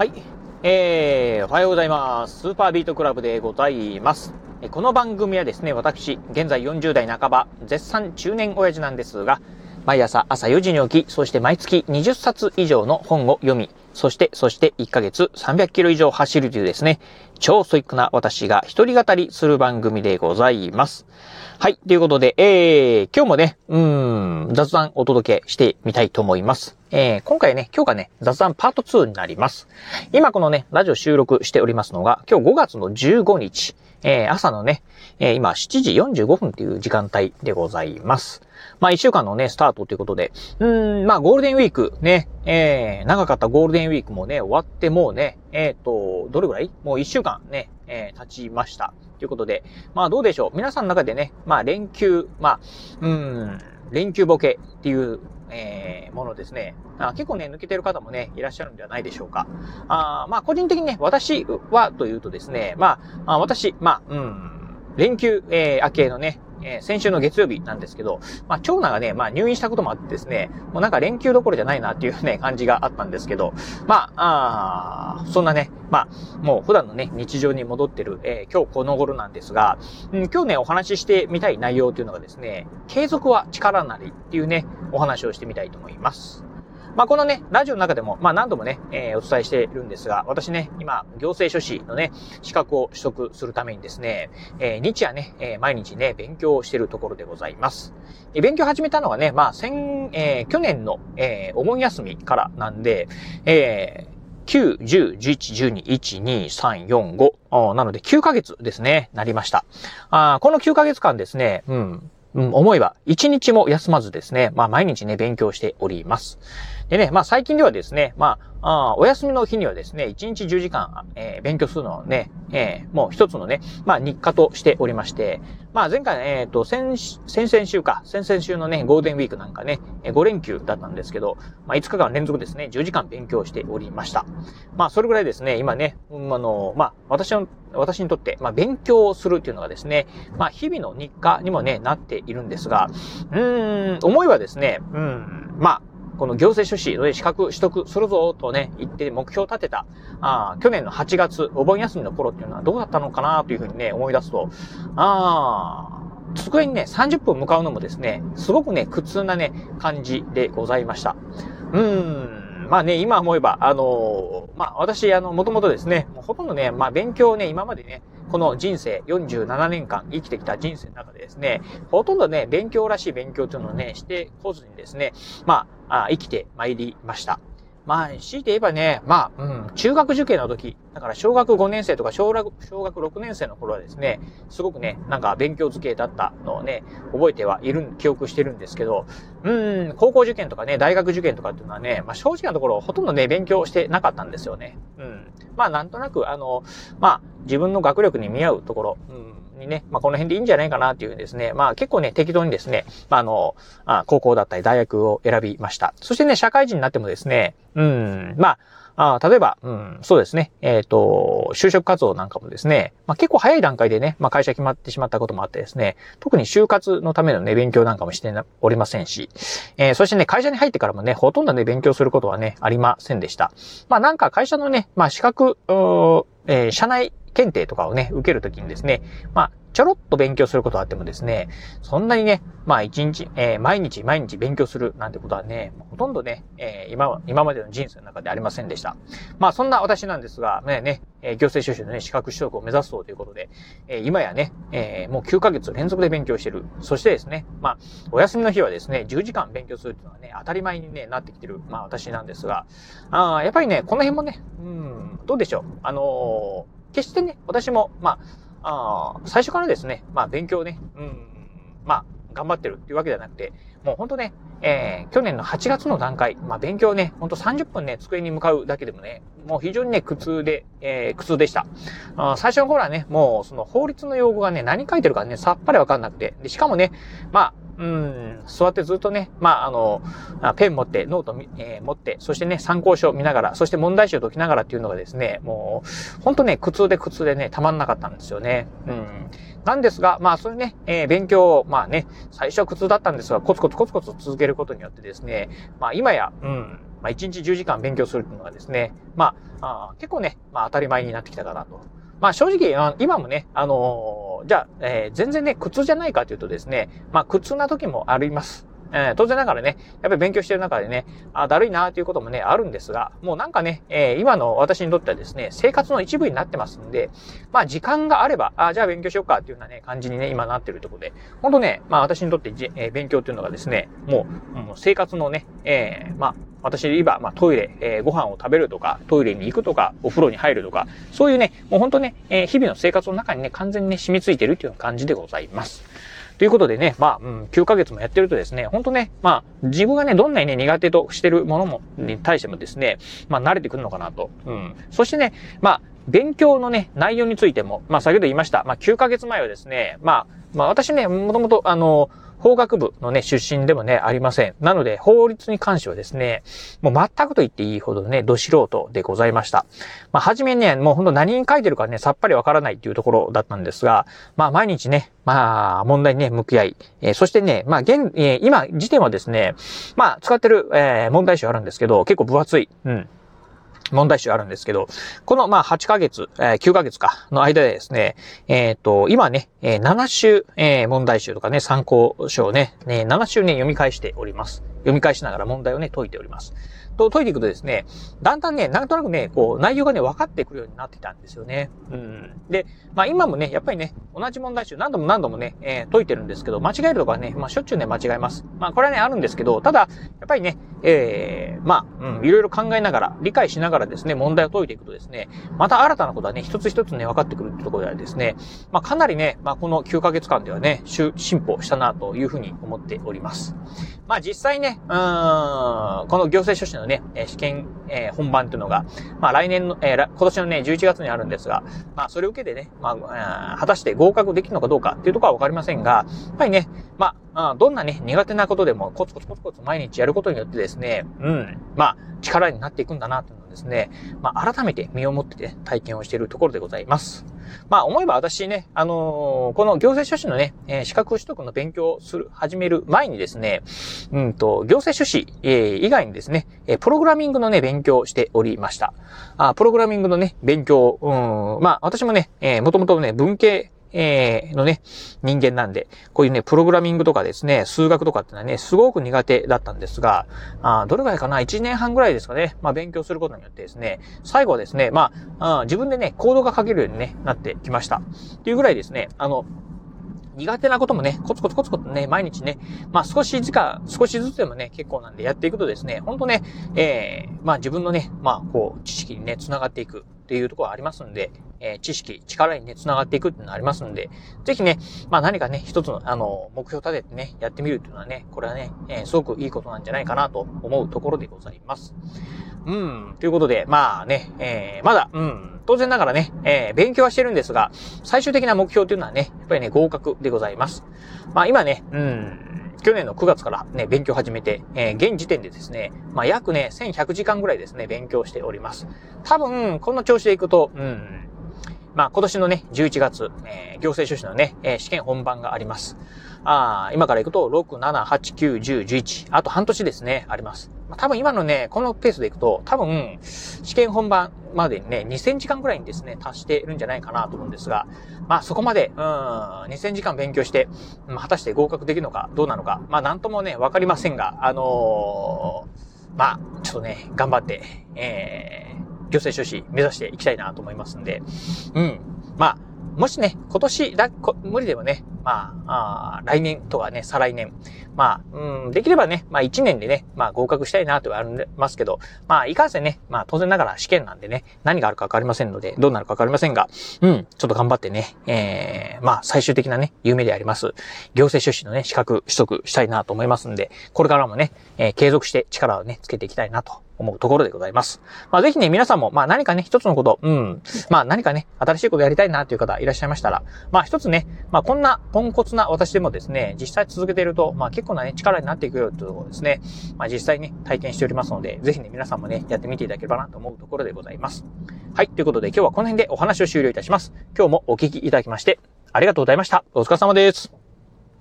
はい。えー、おはようございます。スーパービートクラブでございます。この番組はですね、私、現在40代半ば、絶賛中年親父なんですが、毎朝朝4時に起き、そして毎月20冊以上の本を読み、そして、そして1ヶ月300キロ以上走るというですね、超ストイックな私が一人語りする番組でございます。はい。ということで、えー、今日もね、うん、雑談お届けしてみたいと思います。えー、今回ね、今日がね、雑談パート2になります。今このね、ラジオ収録しておりますのが、今日5月の15日、えー、朝のね、えー、今7時45分という時間帯でございます。まあ一週間のね、スタートということで、うん、まあゴールデンウィークね、えー、長かったゴールデンウィークもね、終わってもうね、えっ、ー、と、どれぐらい？もう一週間ね、えー、経ちました。ということで、まあどうでしょう？皆さんの中でね、まあ連休、まあ、うん、連休ボケっていう、えー、ものですねあ。結構ね、抜けてる方もね、いらっしゃるんではないでしょうか。あまあ、個人的にね、私はというとですね、まあ、あ私、まあ、うん、連休、えー、明けのね、えー、先週の月曜日なんですけど、まあ、長男がね、まあ、入院したこともあってですね、もうなんか連休どころじゃないなっていうね、感じがあったんですけど、まあ、あそんなね、まあ、もう普段のね、日常に戻ってる、えー、今日この頃なんですが、うん、今日ね、お話ししてみたい内容というのがですね、継続は力なりっていうね、お話をしてみたいと思います。まあ、このね、ラジオの中でも、まあ、何度もね、えー、お伝えしているんですが、私ね、今、行政書士のね、資格を取得するためにですね、えー、日夜ね、えー、毎日ね、勉強をしているところでございます。え勉強始めたのがね、まあ、先、え去年の、えお盆休みからなんで、え9、10、11、12、1、2、3、4、5。なので9ヶ月ですね、なりました。あこの9ヶ月間ですね、うん、うん、思えば、1日も休まずですね、まあ毎日ね、勉強しております。でね、まあ最近ではですね、まあ、あお休みの日にはですね、1日10時間、えー、勉強するのはね、えー、もう一つのね、まあ日課としておりまして、まあ前回、えっ、ー、と、先、先々週か、先々週のね、ゴールデンウィークなんかね、5連休だったんですけど、まあ5日間連続ですね、10時間勉強しておりました。まあそれぐらいですね、今ね、うん、あの、まあ私の、私にとって、まあ勉強をするっていうのがですね、まあ日々の日課にもね、なっているんですが、うん、思いはですね、うん、まあ、この行政書士の資格取得するぞとね、言って目標を立てた、あ去年の8月、お盆休みの頃っていうのはどうだったのかなというふうにね、思い出すと、ああ机にね、30分向かうのもですね、すごくね、苦痛なね、感じでございました。うーん。まあね、今思えば、あのー、まあ私、あの、もともとですね、ほとんどね、まあ勉強をね、今までね、この人生、47年間生きてきた人生の中でですね、ほとんどね、勉強らしい勉強というのをね、してこずにですね、まあ、あ生きてまいりました。まあ、強いて言えばね、まあ、うん、中学受験の時、だから小学5年生とか小学小学6年生の頃はですね、すごくね、なんか勉強漬けだったのをね、覚えてはいる、記憶してるんですけど、うん、高校受験とかね、大学受験とかっていうのはね、まあ正直なところほとんどね、勉強してなかったんですよね。うん。まあなんとなく、あの、まあ自分の学力に見合うところ、うんにね、まあ、この辺でいいんじゃないかなっていうですね、まあ、結構ね、適当にですね、まあ、あの、あ高校だったり大学を選びました。そしてね、社会人になってもですね、うん、まあ、あ例えば、うん、そうですね、えっ、ー、と、就職活動なんかもですね、まあ、結構早い段階でね、まあ、会社決まってしまったこともあってですね、特に就活のためのね、勉強なんかもしておりませんし、えー、そしてね、会社に入ってからもね、ほとんどね、勉強することはね、ありませんでした。まあ、なんか会社のね、まあ、資格、えー、社内検定とかをね、受けるときにですね、まあ、ちょろっと勉強することはあってもですね、そんなにね、まあ一日、えー、毎日毎日勉強するなんてことはね、ほとんどね、えー、今、今までの人生の中でありませんでした。まあそんな私なんですが、ね、ね、えー、行政書士のね、資格取得を目指そうということで、えー、今やね、えー、もう9ヶ月連続で勉強してる。そしてですね、まあ、お休みの日はですね、10時間勉強するっていうのはね、当たり前にね、なってきてる、まあ私なんですが、あやっぱりね、この辺もね、うん、どうでしょう。あのー決してね、私も、まあ、あ最初からですね、まあ勉強ね、うん、まあ頑張ってるっていうわけではなくて、もうほんとね、えー、去年の8月の段階、まあ勉強ね、ほんと30分ね、机に向かうだけでもね、もう非常にね、苦痛で、えー、苦痛でした。あ最初の頃はね、もうその法律の用語がね、何書いてるかね、さっぱりわかんなくて、で、しかもね、まあ、うん、座ってずっとね、まあ、あの、ペン持って、ノート、えー、持って、そしてね、参考書を見ながら、そして問題集解きながらっていうのがですね、もう、ほんとね、苦痛で苦痛でね、たまんなかったんですよね。うん。なんですが、まあ、そういうね、えー、勉強、まあね、最初は苦痛だったんですが、コツコツコツコツ続けることによってですね、まあ、今や、うん、まあ、1日10時間勉強するっていうのがですね、まあ、あ結構ね、まあ、当たり前になってきたかなと。まあ正直、今もね、あのー、じゃあ、えー、全然ね、苦痛じゃないかというとですね、まあ苦痛な時もあります。えー、当然ながらね、やっぱり勉強してる中でね、あ、だるいなということもね、あるんですが、もうなんかね、えー、今の私にとってはですね、生活の一部になってますんで、まあ時間があれば、あ、じゃあ勉強しようかっていうようなね、感じにね、今なってるところで、ほんとね、まあ私にとってじ、えー、勉強っていうのがですね、もう、もう生活のね、えー、まあ私で言えば、まあ、トイレ、えー、ご飯を食べるとか、トイレに行くとか、お風呂に入るとか、そういうね、もうほんとね、えー、日々の生活の中にね、完全にね、染みついてるっていう感じでございます。ということでね、まあ、うん、9ヶ月もやってるとですね、ほんとね、まあ、自分がね、どんなにね、苦手としてるものも、に対してもですね、まあ、慣れてくるのかなと。うん。そしてね、まあ、勉強のね、内容についても、まあ、先ほど言いました。まあ、9ヶ月前はですね、まあ、まあ、私ね、もともと、あの、法学部のね、出身でもね、ありません。なので、法律に関してはですね、もう全くと言っていいほどね、ど素人でございました。まあ、はじめね、もうほんと何に書いてるかね、さっぱりわからないっていうところだったんですが、まあ、毎日ね、まあ、問題にね、向き合い、えー、そしてね、まあ、現、えー、今、時点はですね、まあ、使ってる、えー、問題集あるんですけど、結構分厚い。うん。問題集あるんですけど、この、まあ、8ヶ月、えー、9ヶ月か、の間でですね、えっ、ー、と、今ね、えー、7週、えー、問題集とかね、参考書をね、ね、7週ね、読み返しております。読み返しながら問題をね、解いております。と解いていくとですね、だんだんね、なんとなくね、こう、内容がね、分かってくるようになってたんですよね。うん。で、まあ今もね、やっぱりね、同じ問題集何度も何度もね、えー、解いてるんですけど、間違えるとかね、まあしょっちゅうね、間違えます。まあこれはね、あるんですけど、ただ、やっぱりね、えー、まあ、うん、いろいろ考えながら、理解しながらですね、問題を解いていくとですね、また新たなことはね、一つ一つね、分かってくるってところではですね、まあかなりね、まあこの9ヶ月間ではね、進歩したなというふうに思っております。まあ実際ね、うん、この行政書士のね、試験、え、本番というのが、まあ来年の、えー、今年のね、11月にあるんですが、まあそれを受けてね、まあ、果たして合格できるのかどうかっていうところはわかりませんが、やっぱりね、まあ、どんなね、苦手なことでもコツコツコツコツ毎日やることによってですね、うん、まあ、力になっていくんだなというのをですね、まあ、改めて身をもってね、体験をしているところでございます。まあ、思えば私ね、あのー、この行政書士のね、えー、資格取得の勉強をする、始める前にですね、うんと、行政書士、え、以外にですね、えプログラミングのね、勉強をしておりました。あプログラミングのね、勉強、うん、まあ、私もね、えー、もともとね、文系、えー、のね、人間なんで、こういうね、プログラミングとかですね、数学とかってのはね、すごく苦手だったんですが、あどれぐらいかな ?1 年半ぐらいですかね。まあ、勉強することによってですね、最後はですね、まあ、あ自分でね、コードが書けるように、ね、なってきました。っていうぐらいですね、あの、苦手なこともね、コツコツコツコツね、毎日ね、まあ少し時間、少しずつでもね、結構なんでやっていくとですね、ほんとね、えー、まあ自分のね、まあこう、知識にね、繋がっていくっていうところがありますんで、えー、知識、力にね、繋がっていくっていうのがありますんで、ぜひね、まあ何かね、一つの、あの、目標立ててね、やってみるっていうのはね、これはね、えー、すごくいいことなんじゃないかなと思うところでございます。うん、ということで、まあね、えー、まだ、うん、当然ながらね、えー、勉強はしてるんですが、最終的な目標というのはね、やっぱりね、合格でございます。まあ今ね、うん、去年の9月からね、勉強始めて、えー、現時点でですね、まあ約ね、1100時間ぐらいですね、勉強しております。多分、この調子でいくと、うん、まあ今年のね、11月、えー、行政書士のね、えー、試験本番があります。あ今から行くと、6、7、8、9、10、11、あと半年ですね、あります。まあ、多分今のね、このペースで行くと、多分、試験本番までにね、2000時間くらいにですね、達してるんじゃないかなと思うんですが、まあそこまで、うん、2000時間勉強して、まあ、果たして合格できるのか、どうなのか、まあなんともね、わかりませんが、あのー、まあ、ちょっとね、頑張って、えー、行政書士目指していきたいなと思いますんで、うん、まあ、もしね、今年だこ、無理でもね、まあ、あ来年とかね、再来年。まあ、うん、できればね、まあ1年でね、まあ合格したいなとはありますけど、まあいかんせんね、まあ当然ながら試験なんでね、何があるかわかりませんので、どうなるかわかりませんが、うん、ちょっと頑張ってね、えー、まあ最終的なね、夢であります、行政書士のね、資格取得したいなと思いますんで、これからもね、えー、継続して力をね、つけていきたいなと思うところでございます。まあぜひね、皆さんも、まあ何かね、一つのこと、うん、まあ何かね、新しいことやりたいなという方いらっしゃいましたら、まあ一つね、まあこんなポンコツな私でもですね、実際続けていると、まあ結構なね、力になっていくよというところですね、まあ実際ね、体験しておりますので、ぜひね、皆さんもね、やってみていただければなと思うところでございます。はい、ということで今日はこの辺でお話を終了いたします。今日もお聞きいただきまして、ありがとうございました。お疲れ様です。